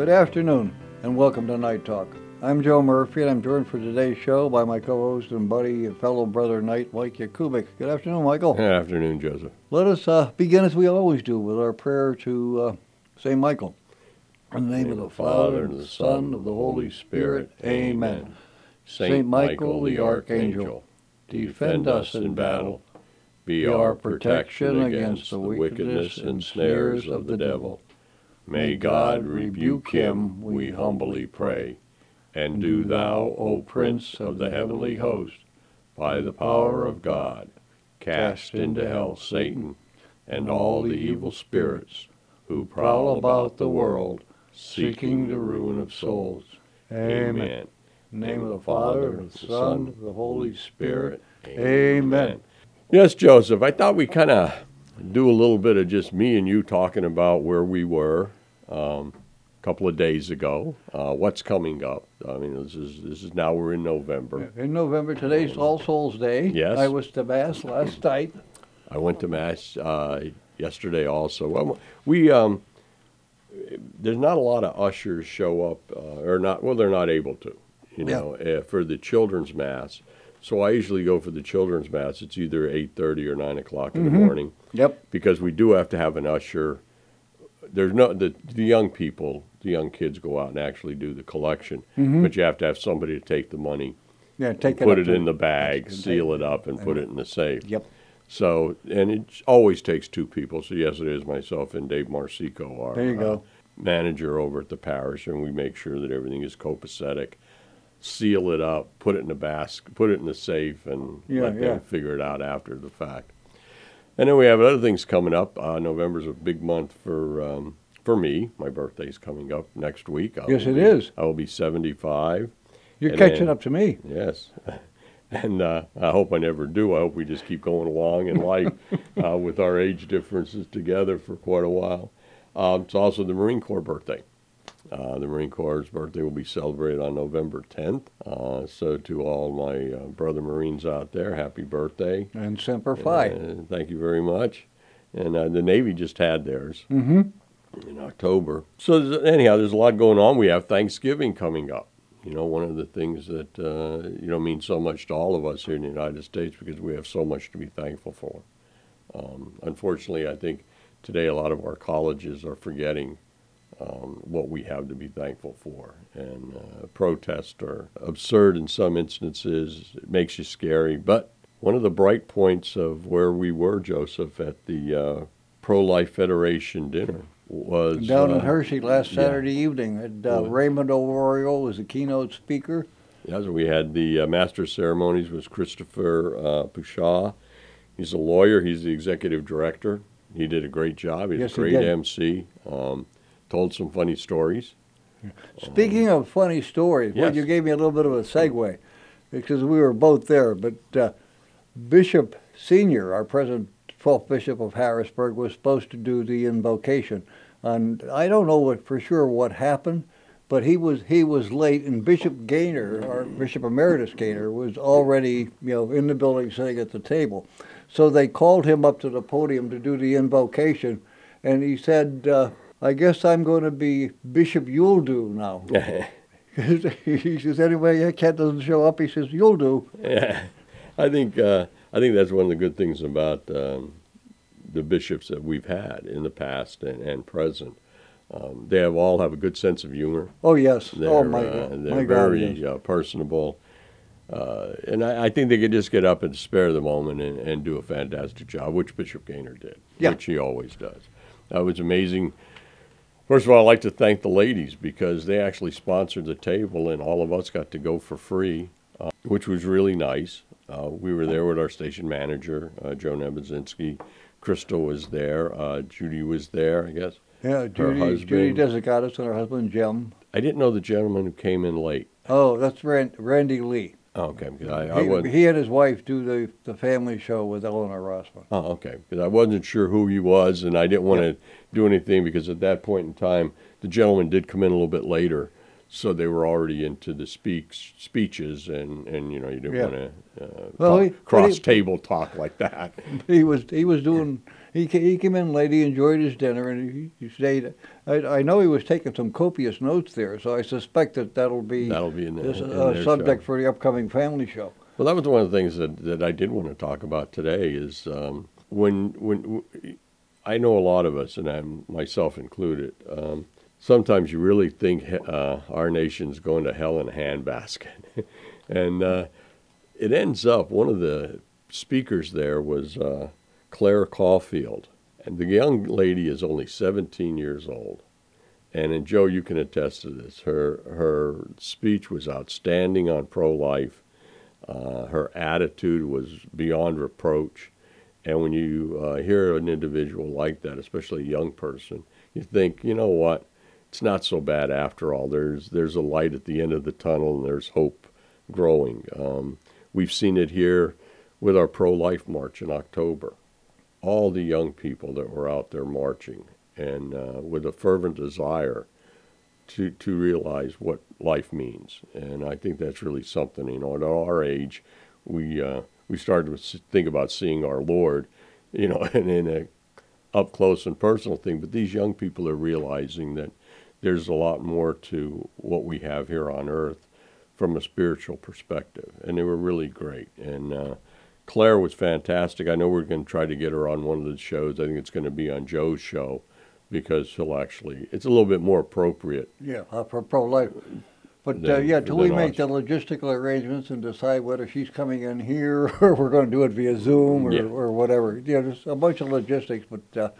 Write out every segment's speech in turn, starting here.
Good afternoon, and welcome to Knight Talk. I'm Joe Murphy, and I'm joined for today's show by my co-host and buddy, and fellow brother Knight, Mike Yakubik. Good afternoon, Michael. Good afternoon, Joseph. Let us uh, begin as we always do with our prayer to uh, Saint Michael. In the name, of the Father, and the Son, of the Holy Spirit. Amen. Saint Michael the Archangel, defend us in battle. Be our protection against the wickedness and snares of the devil. May God rebuke him, we humbly pray. And do thou, O Prince of the heavenly host, by the power of God, cast into hell Satan and all the evil spirits who prowl about the world, seeking the ruin of souls. Amen. In the name of the Father, and the Son, and the Holy Spirit. Amen. Yes, Joseph, I thought we kind of do a little bit of just me and you talking about where we were um, a couple of days ago, uh, what's coming up. I mean, this is this is now we're in November. In November, today's All Souls Day. Yes. I was to Mass last night. I went to mass uh, yesterday also. Well, we um, there's not a lot of ushers show up, uh, or not. Well, they're not able to, you know, uh, for the children's mass. So I usually go for the children's mass. It's either eight thirty or nine o'clock in the morning Yep. because we do have to have an usher. There's no the the young people, the young kids go out and actually do the collection, but you have to have somebody to take the money, Yeah, take put it, it in the bag, seal it up, and put it in the safe. Yep. So, and it always takes two people. So, yes, it is myself and Dave Marsico, our There you go. uh, manager over at the parish, and we make sure that everything is copacetic. Seal it up, put it in a basket, put it in the safe, and Yeah, let yeah. them figure it out after the fact. And then we have other things coming up. Uh, November's a big month for um, for me. My birthday's coming up next week. I Yes, it be- is. I will be 75. You're catching then- up to me. Yes. And uh, I hope I never do. I hope we just keep going along in life uh, with our age differences together for quite a while. Um, it's also the Marine Corps birthday. Uh, the Marine Corps' birthday will be celebrated on November 10th. Uh, so, to all my uh, brother Marines out there, happy birthday. And Semper Fi. Uh, thank you very much. And uh, the Navy just had theirs mm-hmm. in October. So there's, anyhow, there's a lot going on. We have Thanksgiving coming up. You know, one of the things that uh, you know means so much to all of us here in the United States because we have so much to be thankful for. Um, unfortunately, I think today a lot of our colleges are forgetting um, what we have to be thankful for, and uh, protests are absurd in some instances. It makes you scary, but one of the bright points of where we were, Joseph, at the uh, Pro Life Federation dinner was Down in uh, Hershey last yeah. Saturday evening. And, uh, Raymond O'Rourke was the keynote speaker. Yes, we had the uh, master ceremonies was Christopher uh, Pushaw. He's a lawyer. He's the executive director. He did a great job. He's Yes, a great did. MC. Um, told some funny stories. Speaking of funny stories, well, you gave me a little bit of a segue because we were both there. But uh, Bishop Senior, our present 12th Bishop of Harrisburg, was supposed to do the invocation. And I don't know what, for sure what happened, but he was he was late, and Bishop Gainer, our Bishop Emeritus Gainer, was already you know in the building sitting at the table. So they called him up to the podium to do the invocation, and he said, uh, "I guess I'm going to be Bishop You'll Do now." he says, anyway, your Cat doesn't show up. He says, you'll do. yeah, I think uh, I think that's one of the good things about um, the bishops that we've had in the past and, and present. Um, they have all have a good sense of humor. Oh, yes. They're, oh, my, uh, God. they're my God. very yes. uh, personable. Uh, and I, I think they could just get up and spare the moment and, and do a fantastic job, which Bishop Gainer did, Yeah. which he always does. That was amazing. First of all, I'd like to thank the ladies because they actually sponsored the table and all of us got to go for free, uh, which was really nice. Uh, we were there with our station manager, uh, Joe. Crystal was there. Uh, Judy was there, I guess. Yeah, Judy, Judy Desicatis and her husband, Jim. I didn't know the gentleman who came in late. Oh, that's Rand, Randy Lee. Oh, okay, because I, I He, wasn't. he and his wife do the, the family show with Eleanor Rossman. Oh, okay. Because I wasn't sure who he was, and I didn't want to do anything because at that point in time, the gentleman did come in a little bit later, so they were already into the speaks speeches, and, and you know you didn't Yeah. want to uh, Well, talk- he- but cross table talk like that. He was he was doing. He he came in late. He enjoyed his dinner, and he, he stayed. I, I know he was taking some copious notes there, so I suspect that that'll be That'll be in, the, this, in a subject show. for the upcoming family show. Well, that was one of the things that, that I did want to talk about today is um, when when w- I know a lot of us, and I'm myself included. Um, sometimes you really think uh, our nation's going to hell in a handbasket, and uh, it ends up. One of the speakers there was uh, Claire Caulfield, and the young lady is only 17 years old. And, and Joe, you can attest to this. Her her speech was outstanding on pro life. Uh, her attitude was beyond reproach. And when you uh, hear an individual like that, especially a young person, you think, you know what? It's not so bad after all. There's there's a light at the end of the tunnel, and there's hope growing. Um, we've seen it here with our pro-life march in October. All the young people that were out there marching, and uh, with a fervent desire to to realize what life means. And I think that's really something. You know, at our age, we uh, we started to think about seeing our Lord, you know, and in a up close and personal thing. But these young people are realizing that there's a lot more to what we have here on earth from a spiritual perspective, and they were really great. And uh, Claire was fantastic. I know we're going to try to get her on one of the shows. I think it's going to be on Joe's show because he'll actually it's a little bit more appropriate. Yeah, uh, for pro life. But uh, Then- yeah, till we then make the logistical arrangements and decide whether she's coming in here or we're going to do it via Zoom or, Yeah. or whatever. Yeah, there's a bunch of logistics. But uh,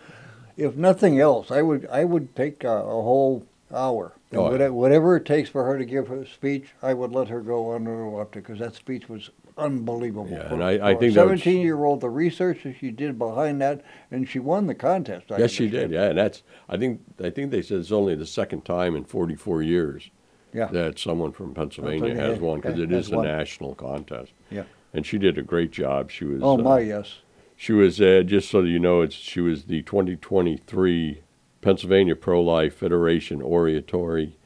if nothing else, I would I would take uh, a whole hour. And Oh, yeah. whate- Whatever it takes for her to give her speech, I would let her go uninterrupted because that speech was unbelievable. Yeah, and I- I think a 17 year old, the research that she did behind that, and she won the contest. I yes, she did. Yeah, and that's I think I think they said it's only the second time in 44 years Yeah. that someone from Pennsylvania Pennsylvania has won because it is a won. national contest. Yeah. And she did a great job. She was Oh uh, my, yes. She was uh, just so you know, it's she was the 2023 Pennsylvania Pro Life Federation Oratory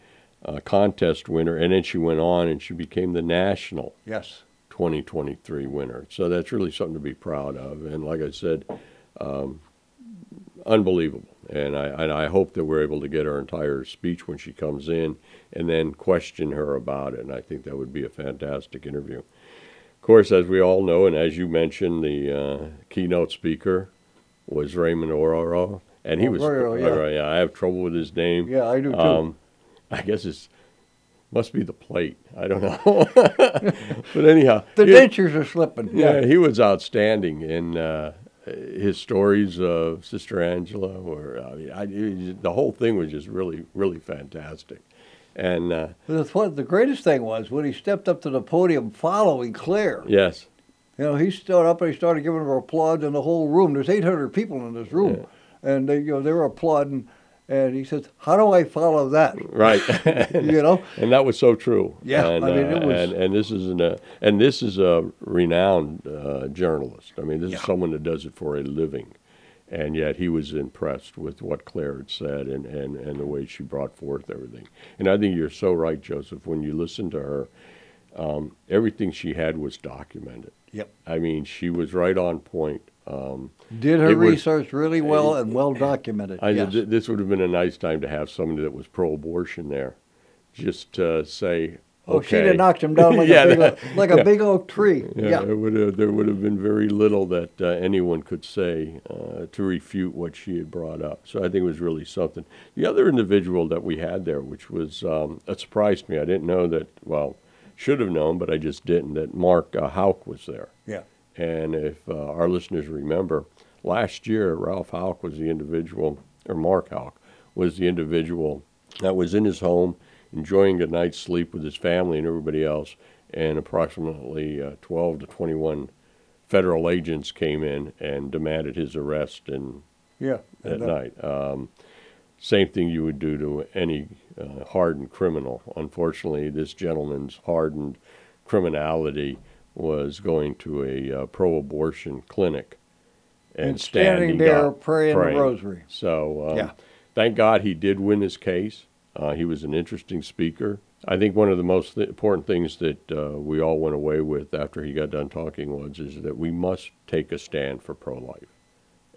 uh, contest winner, and then she went on and she became the national Yes. 2023 winner. So that's really something to be proud of. And like I said, um, unbelievable. And I and I hope that we're able to get her entire speech when she comes in, and then question her about it. And I think that would be a fantastic interview. Of course, as we all know, and as you mentioned, the uh, keynote speaker was Raymond Ororo, and he was. Ororo, yeah. yeah, I have trouble with his name. Yeah, I do too. Um, I guess it's must be the plate. I don't know. but anyhow, The yeah, dentures are slipping. yeah, he was outstanding in uh, his stories of Sister Angela, or I mean, I, it- the whole thing was just really, really fantastic. And uh, The, what the greatest thing was when he stepped up to the podium following Claire. yes, You know, he stood up and he started giving her applause in the whole room. There's 800 people in this room, and they, you know, they were applauding. And he says, "How do I follow that?" right. you know, and that was so true. Yeah, and, I mean, it uh, was- and, and this is an, uh, and this is a renowned uh, journalist. I mean, this Yeah. is someone that does it for a living, and yet he was impressed with what Claire had said and, and, and the way she brought forth everything. And I think you're so right, Joseph. When you listen to her, um, everything she had was documented. Yep. I mean, she was right on point. Um, did her research really well and well documented. I yes. th- this would have been a nice time to have somebody that was pro-abortion there, just to say, oh, okay. she'd have knocked him down like Yeah, a big, that- oak- like a big oak tree. Yeah, Yeah. Would have, there would have been very little that uh, anyone could say uh, to refute what she had brought up. So I think it was really something. The other individual that we had there, which was um, it surprised me. I didn't know that. Well, should have known, but I just didn't. That Mark uh, Houck was there. And if uh, our listeners remember, last year Ralph Houck was the individual, or Mark Houck was the individual that was in his home enjoying a night's sleep with his family and everybody else, and approximately uh, 12 to 21 federal agents came in and demanded his arrest and Yeah. at And, uh, night. Um, same thing you would do to any uh, hardened criminal. Unfortunately, this gentleman's hardened criminality was going to a uh, pro-abortion clinic and, And standing there up praying the rosary. So, um, Yeah. thank God he did win his case. Uh, he was an interesting speaker. I think one of the most th- important things that uh, we all went away with after he got done talking was is that we must take a stand for pro-life.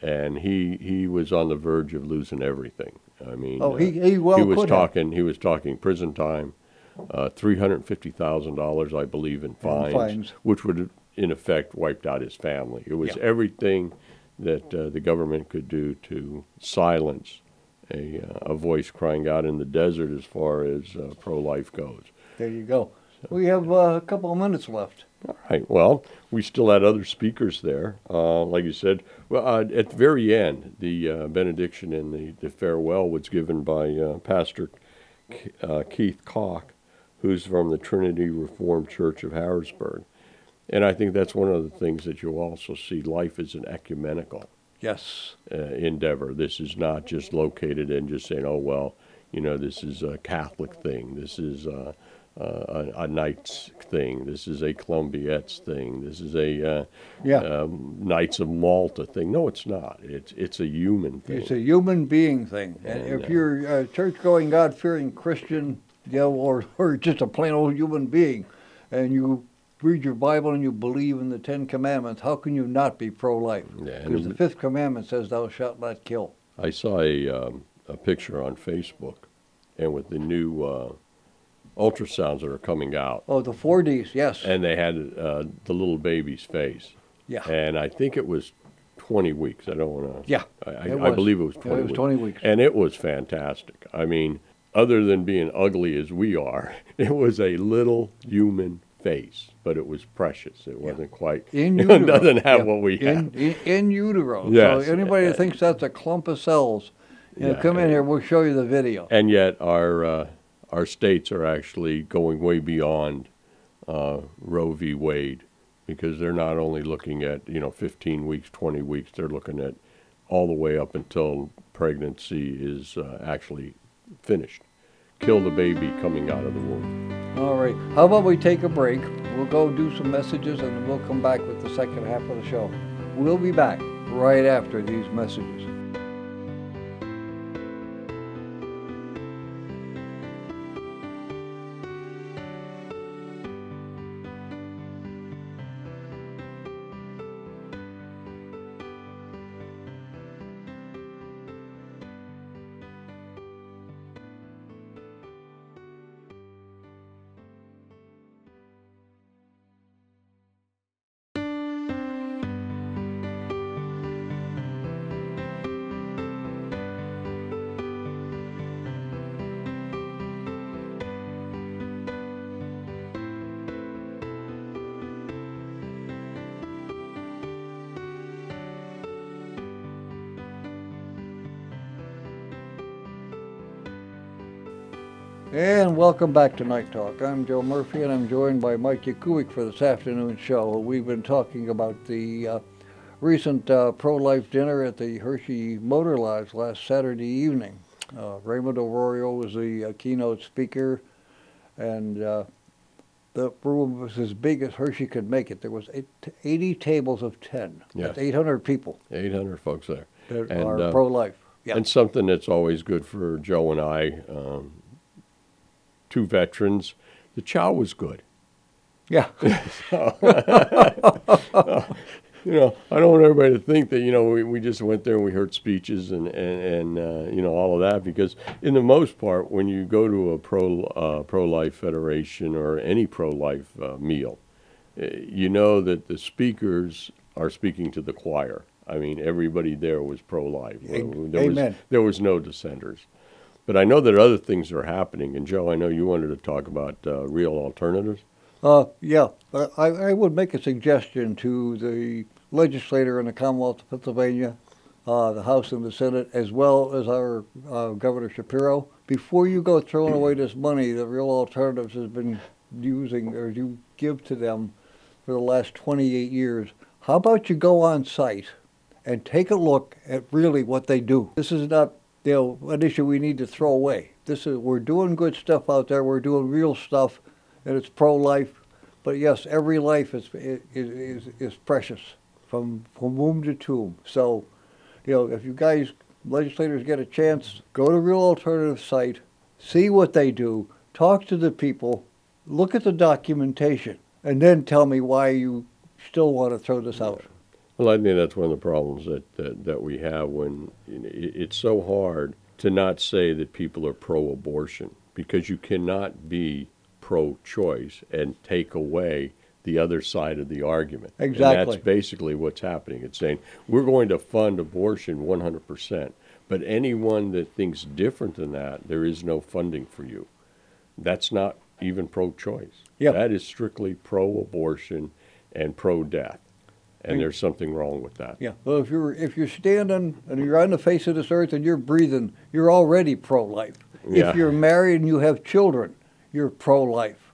And he he was on the verge of losing everything. I mean, Oh, uh, he- he well he was have. talking he was talking prison time, uh, three hundred fifty thousand dollars, I believe, in fines, fines. which would have, in effect wiped out his family. It was Yeah. everything that uh, the government could do to silence a, uh, a voice crying out in the desert as far as uh, pro-life goes. There you go. We have uh, a couple of minutes left. All right. Well, we still had other speakers there. Uh, like you said, well, uh, at the very end, the uh, benediction and the, the farewell was given by uh, Pastor K- uh, Keith Koch, who's from the Trinity Reformed Church of Harrisburg. And I think that's one of the things that you'll also see. Life is an ecumenical Yes. uh, endeavor. This is not just located in just saying, oh, well, you know, this is a Catholic thing. This is uh, uh, a, a Knights thing. This is a Columbiettes thing. This is a uh, Yeah. um, Knights of Malta thing. No, it's not. It's it's a human thing. It's a human being thing. And And, if uh, you're a church-going, God-fearing Christian, you know, or, or just a plain old human being, and you read your Bible and you believe in the Ten Commandments, how can you not be pro-life? Yeah, Because it- the fifth commandment says, "Thou shalt not kill." I saw a um, a picture on Facebook, and with the new uh, ultrasounds that are coming out, Oh, the four Ds, yes. and they had uh, the little baby's face. yeah. and I think it was 20 weeks. I don't want to. Yeah, I, I, I believe it was Yeah, it was weeks. 20 weeks. and it was fantastic. I mean, other than being ugly as we are, it was a little human face, but it was precious. It wasn't quite. in it doesn't have Yeah, what we have. In, in utero. Yes. So anybody that thinks that's a clump of cells, you know, come in here. We'll show you the video. And yet, our uh, our states are actually going way beyond uh, Roe v. Wade because they're not only looking at you know 15 weeks, 20 weeks. They're looking at all the way up until pregnancy is uh, actually finished. Kill the baby coming out of the womb. All right. How about we take a break? We'll go do some messages and we'll come back with the second half of the show. We'll be back right after these messages. And welcome back to Knight Talk. I'm Joe Murphy and I'm joined by Mike Yakubik for this afternoon show. We've been talking about the uh, recent uh, pro-life dinner at the Hershey Motor Lodge last Saturday evening. Uh, Raymond Arroyo was the uh, keynote speaker and uh, the room was as big as Hershey could make it. There was eight, 80 tables of 10. Yes. That's 800 people 800 folks there. that And, are uh, pro-life. Yeah. And something that's always good for Joe and I, um, two veterans, the chow was good. yeah. You know, I don't want everybody to think that, you know, we, we just went there and we heard speeches and, and, and uh, you know, all of that because in the most part, when you go to a pro, uh, pro-life federation or any pro-life uh, meal, eh, you know that the speakers are speaking to the choir. I mean, everybody there was pro-life. A- There amen. Was, there was no dissenters. But I know that other things are happening. And Joe, I know you wanted to talk about uh, real alternatives. Uh, yeah, I, I would make a suggestion to the legislator in the Commonwealth of Pennsylvania, uh, the House and the Senate, as well as our uh, Governor Shapiro. Before you go throwing away this money that Real Alternatives has been using or you give to them for the last 28 years, how about you go on site and take a look at really what they do? This is not know an issue we need to throw away. This is we're doing good stuff out there. We're doing real stuff and it's pro-life. But yes, every life is is is, is precious from from womb to tomb. So, you know, if you guys legislators get a chance, go to Real Alternative site, see what they do, talk to the people, look at the documentation, and then tell me why you still want to throw this out. Well, I think that's one of the problems that, that, that we have when you know, it, it's so hard to not say that people are pro abortion because you cannot be pro choice and take away the other side of the argument. Exactly. And that's basically what's happening. It's saying we're going to fund abortion 100%, but anyone that thinks different than that, there is no funding for you. That's not even pro choice. Yep. That is strictly pro abortion and pro death. And there's something wrong with that. Yeah. Well, if you're if you're standing and you're on the face of this earth and you're breathing, you're already pro-life. Yeah. If you're married and you have children, you're pro-life.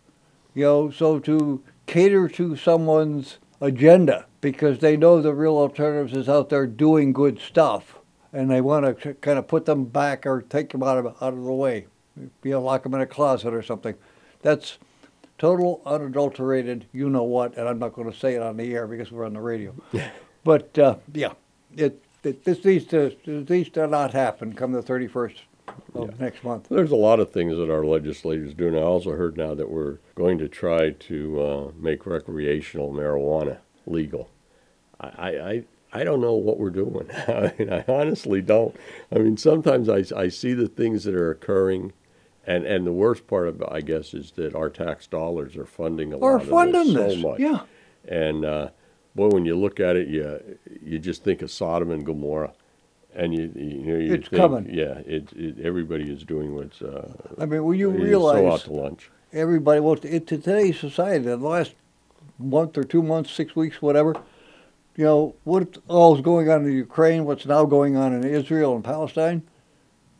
You know, so to cater to someone's agenda because they know the real alternatives is out there doing good stuff, and they want to kind of put them back or take them out of out of the way, you know, lock them in a closet or something. That's total unadulterated. You know what? And I'm not going to say it on the air because we're on the radio. But uh, yeah, it, it this needs to this needs to not happen come the 31st of Yeah. next month. There's a lot of things that our legislators do. And I also heard now that we're going to try to uh, make recreational marijuana legal. I, I, I, I don't know what we're doing. I mean, I honestly don't. I mean, sometimes I, I see the things that are occurring, and, and the worst part of it, I guess, is that our tax dollars are funding a lot funding of this this, so much. yeah. And uh, boy, when you look at it, you you just think of Sodom and Gomorrah, and you you know you It's think, coming. Yeah, it, it everybody is doing what's uh, I mean, when you realize so out to lunch. everybody, well, in today's society, the last month or two months, six weeks, whatever, you know, what all is going on in Ukraine, what's now going on in Israel and Palestine,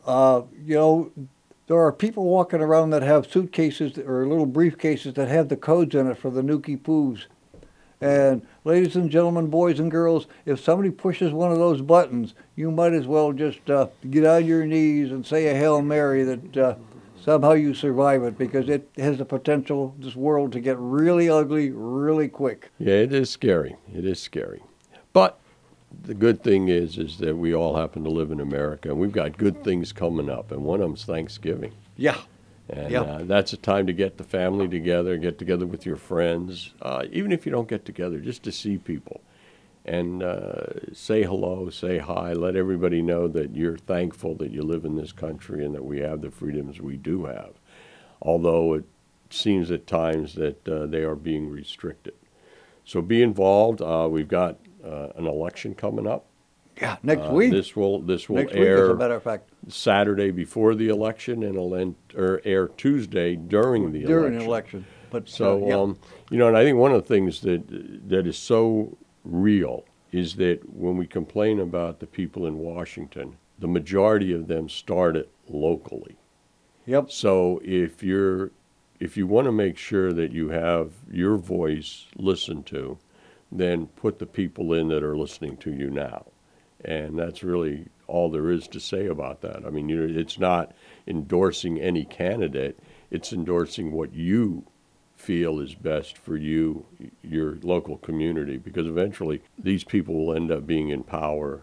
uh, you know, there are people walking around that have suitcases or little briefcases that have the codes in it for the Nuki Poos. And ladies and gentlemen, boys and girls, if somebody pushes one of those buttons, you might as well just uh, get on your knees and say a Hail Mary that uh, somehow you survive it because it has the potential, this world, to get really ugly really quick. Yeah, it is scary. It is scary, but the good thing is is that we all happen to live in America, and we've got good things coming up, and one of them's Thanksgiving. Yeah. And Yeah. uh, that's a time to get the family together, get together with your friends, uh, even if you don't get together, just to see people and uh, say hello, say hi, let everybody know that you're thankful that you live in this country and that we have the freedoms we do have. Although it seems at times that uh, they are being restricted. So be involved. Uh, we've got uh, an election coming up. Yeah. Next Uh, week. This will this will Next week, air as a matter of fact. Saturday before the election and it'll end, or air Tuesday during the during election. an election. But So, uh, yeah. um, you know, and I think one of the things that that is so real is that when we complain about the people in Washington, the majority of them start it locally. yep. So if you're if you want to make sure that you have your voice listened to, then put the people in that are listening to you now. And that's really all there is to say about that. I mean, you know, it's not endorsing any candidate, it's endorsing what you feel is best for you, your local community, because eventually these people will end up being in power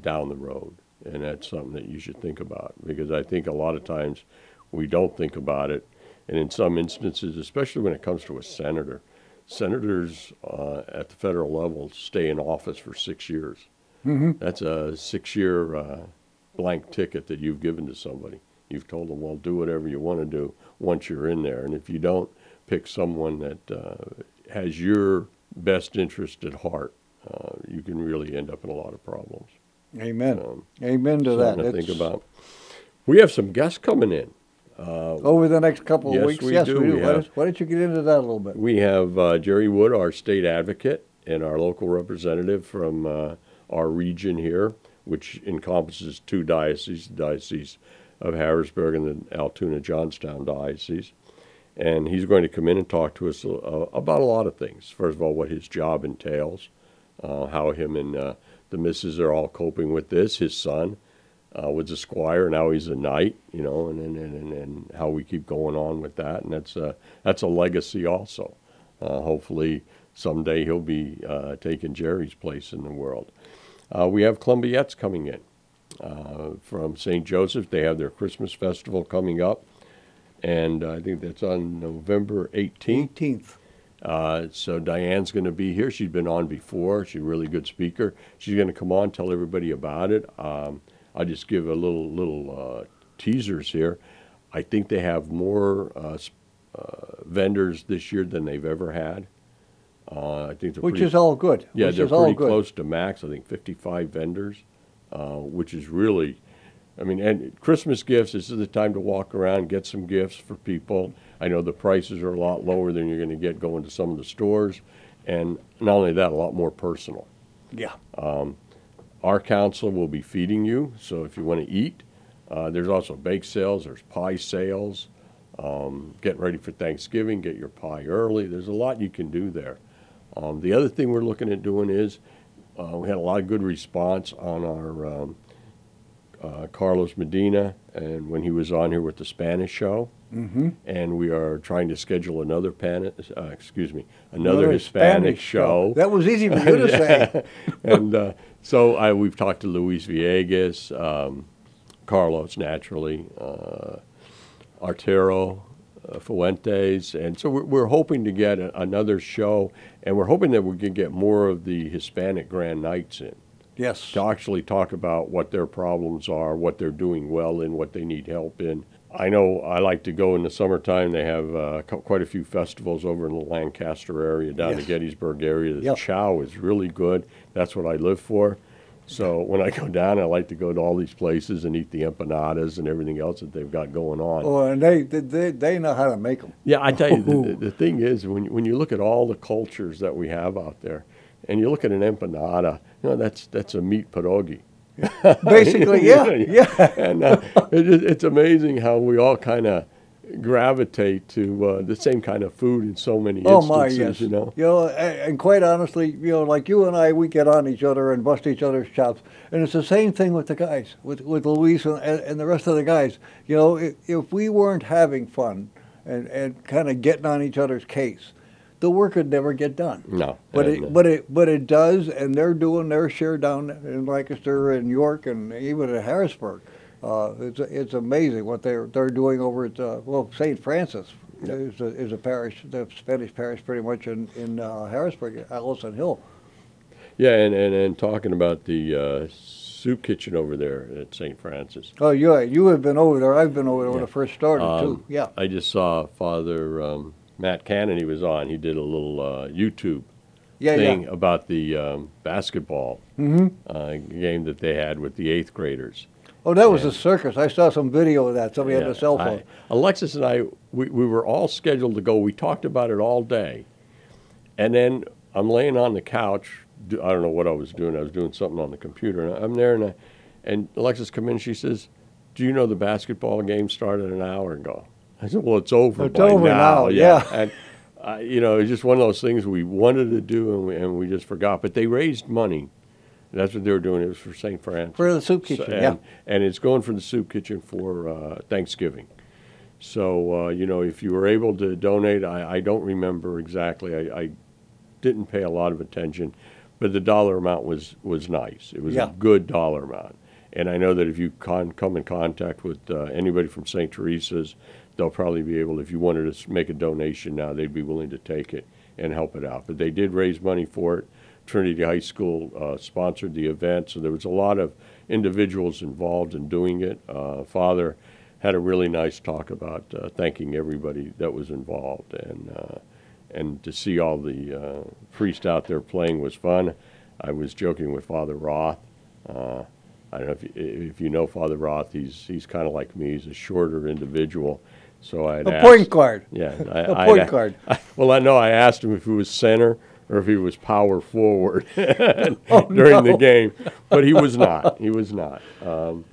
down the road. And that's something that you should think about because I think a lot of times we don't think about it. And in some instances, especially when it comes to a senator, senators uh, at the federal level stay in office for six years. That's a six year uh, blank ticket that you've given to somebody. You've told them, well, do whatever you want to do once you're in there. And if you don't pick someone that uh, has your best interest at heart, uh, you can really end up in a lot of problems. Amen. Um, Amen to that. To think about. We have some guests coming in. Over the next couple of Yes, weeks. we yes, do. we do. We why, have- don't, why don't you get into that a little bit? We have uh, Jerry Wood, our state advocate, and our local representative from uh, our region here, which encompasses two dioceses, the Diocese of Harrisburg and the Altoona Johnstown Diocese. And he's going to come in and talk to us uh, about a lot of things. First of all, what his job entails, uh, how him and uh, the missus are all coping with this, his son uh, was a squire, now he's a knight, you know, and, and, and, and how we keep going on with that. And that's a, that's a legacy also. Uh, hopefully, someday he'll be uh, taking Jerry's place in the world. Uh, we have Columbiettes coming in uh, from St. Joseph. They have their Christmas festival coming up. and I think that's on November 18th. 18th. Uh, so Diane's going to be here. She's been on before. She's a really good speaker. She's going to come on, tell everybody about it. Um, I'll just give a little little uh, teasers here. I think they have more uh, uh, vendors this year than they've ever had. Uh, I think they're Which pretty, is all good. yeah, which they're pretty close to max. I think 55 vendors, uh, which is really, I mean, and Christmas gifts. This is the time to walk around, get some gifts for people. I know the prices are a lot lower than you're going to get going to some of the stores, and not only that, a lot more personal. Yeah. Our council will be feeding you, so if you want to eat, uh, there's also bake sales, there's pie sales. Um, get ready for Thanksgiving, get your pie early. There's a lot you can do there. Um, the other thing we're looking at doing is uh, we had a lot of good response on our um, uh, Carlos Medina and when he was on here with the Spanish show. Mm-hmm. And we are trying to schedule another pan, uh, excuse me, another, Hispanic, show. That was easy for you to say. and uh, so I, we've talked to Luis Villegas, um, Carlos naturally, uh, Artero, uh, Fuentes, and so we're, we're hoping to get a, another show, and we're hoping that we can get more of the Hispanic Grand Knights in Yes. to actually talk about what their problems are, what they're doing well in, what they need help in. I know I like to go in the summertime. They have uh, co- quite a few festivals over in the Lancaster area, down the Gettysburg area. The Yep. chow is really good. That's what I live for. So when I go down, I like to go to all these places and eat the empanadas and everything else that they've got going on. Oh, and they, they they know how to make them. Yeah, I tell you, the, the, the thing is, when you, when you look at all the cultures that we have out there, and you look at an empanada, you know that's that's a meat pierogi. Basically, yeah, yeah. and uh, it, it- it's amazing how we all kind of gravitate to uh, the same kind of food in so many Oh instances. my, yes. You know, and, and quite honestly, you know, like you and I, we get on each other and bust each other's chops, and it's the same thing with the guys, with with Luis and, and, and the rest of the guys. You know, if, if we weren't having fun and and kind of getting on each other's case, the work would never get done. no, But it, but it, but it does, and they're doing their share down in Lancaster and York and even at Harrisburg. Uh, it's it's amazing what they're they're doing over at uh, well St. Francis is a, is a parish, the Spanish parish, pretty much in in uh, Harrisburg, Allison Hill. yeah, and, and and talking about the uh, soup kitchen over there at St. Francis. Oh, you you have been over there. I've been over there when Yeah. it first started Um, too. Yeah. I just saw Father um, Matt Cannon. He was on. He did a little uh, YouTube Yeah, thing yeah. about the um, basketball hmm uh, game that they had with the eighth graders. Oh, that was Yeah. a circus. I saw some video of that. Somebody had a cell phone. I- Alexis and I, we, we were all scheduled to go. We talked about it all day. And then I'm laying on the couch. do- I don't know what I was doing. I was doing something on the computer. And I'm there, and, I, and Alexis come in. She says, "Do you know the basketball game started an hour ago?" I said, "Well, it's over It's by over now, yeah. And uh, you know, it's just one of those things we wanted to do, and we, and we just forgot. But they raised money. That's what they were doing. It was for St. Francis. For the soup So- kitchen, and, yeah. and it's going for the soup kitchen for uh, Thanksgiving. So uh, you know, if you were able to donate, I, I don't remember exactly. I, I didn't pay a lot of attention, but the dollar amount was was nice. It was Yeah. a good dollar amount. And I know that if you con- come in contact with uh, anybody from St. Teresa's, they'll probably be able. If you wanted to make a donation now, they'd be willing to take it and help it out. But they did raise money for it. Trinity High School uh, sponsored the event, so there was a lot of individuals involved in doing it. Uh, Father had a really nice talk about uh, thanking everybody that was involved, and uh, and to see all the uh, priests out there playing was fun. I was joking with Father Roth. Uh, I don't know if you, if you know Father Roth. He's he's kind of like me. He's a shorter individual. So I A point guard. yeah, I, A I'd point a- guard. I- well, I know I asked him if he was center or if he was power forward during Oh, no. the game, but he was not. He was not. Um,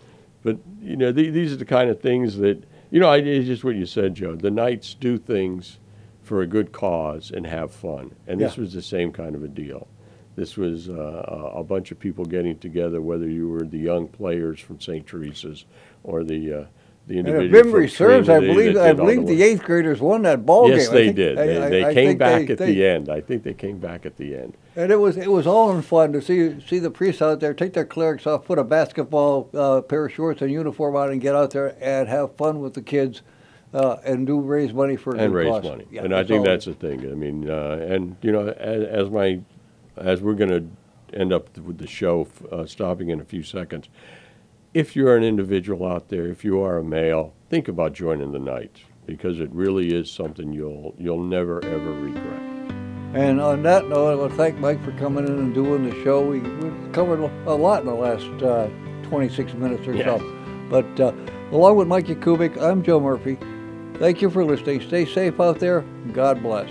but you know, the, these are the kind of things that you know. I, it's just what you said, Joe. The Knights do things for a good cause and have fun, and this Yeah. was the same kind of a deal. This was uh, a a bunch of people getting together, whether you were the young players from St. Teresa's or the uh, the And individual. if memory serves, I believe I believe the the eighth graders won that ball Yes, game. I they did. I- They, I- they I came back they- at the end. I think they came back at the end. And it was it was all in fun to see see the priests out there take their clerics off, put a basketball uh, pair of shorts and uniform on, and get out there and have fun with the kids. uh, and do raise money for and raise cause. money. Yeah, and I think that's the thing. I mean, uh, and you know, as, as my as we're going to end up with the show, uh, stopping in a few seconds. If you're an individual out there, if you are a male, think about joining the Knights because it really is something you'll you'll never ever regret. And on that note, I want to thank Mike for coming in and doing the show. We, we covered a lot in the last uh, 26 minutes or Yes. so. But uh, along with Mike Kubik, I'm Joe Murphy. Thank you for listening. Stay safe out there. God bless.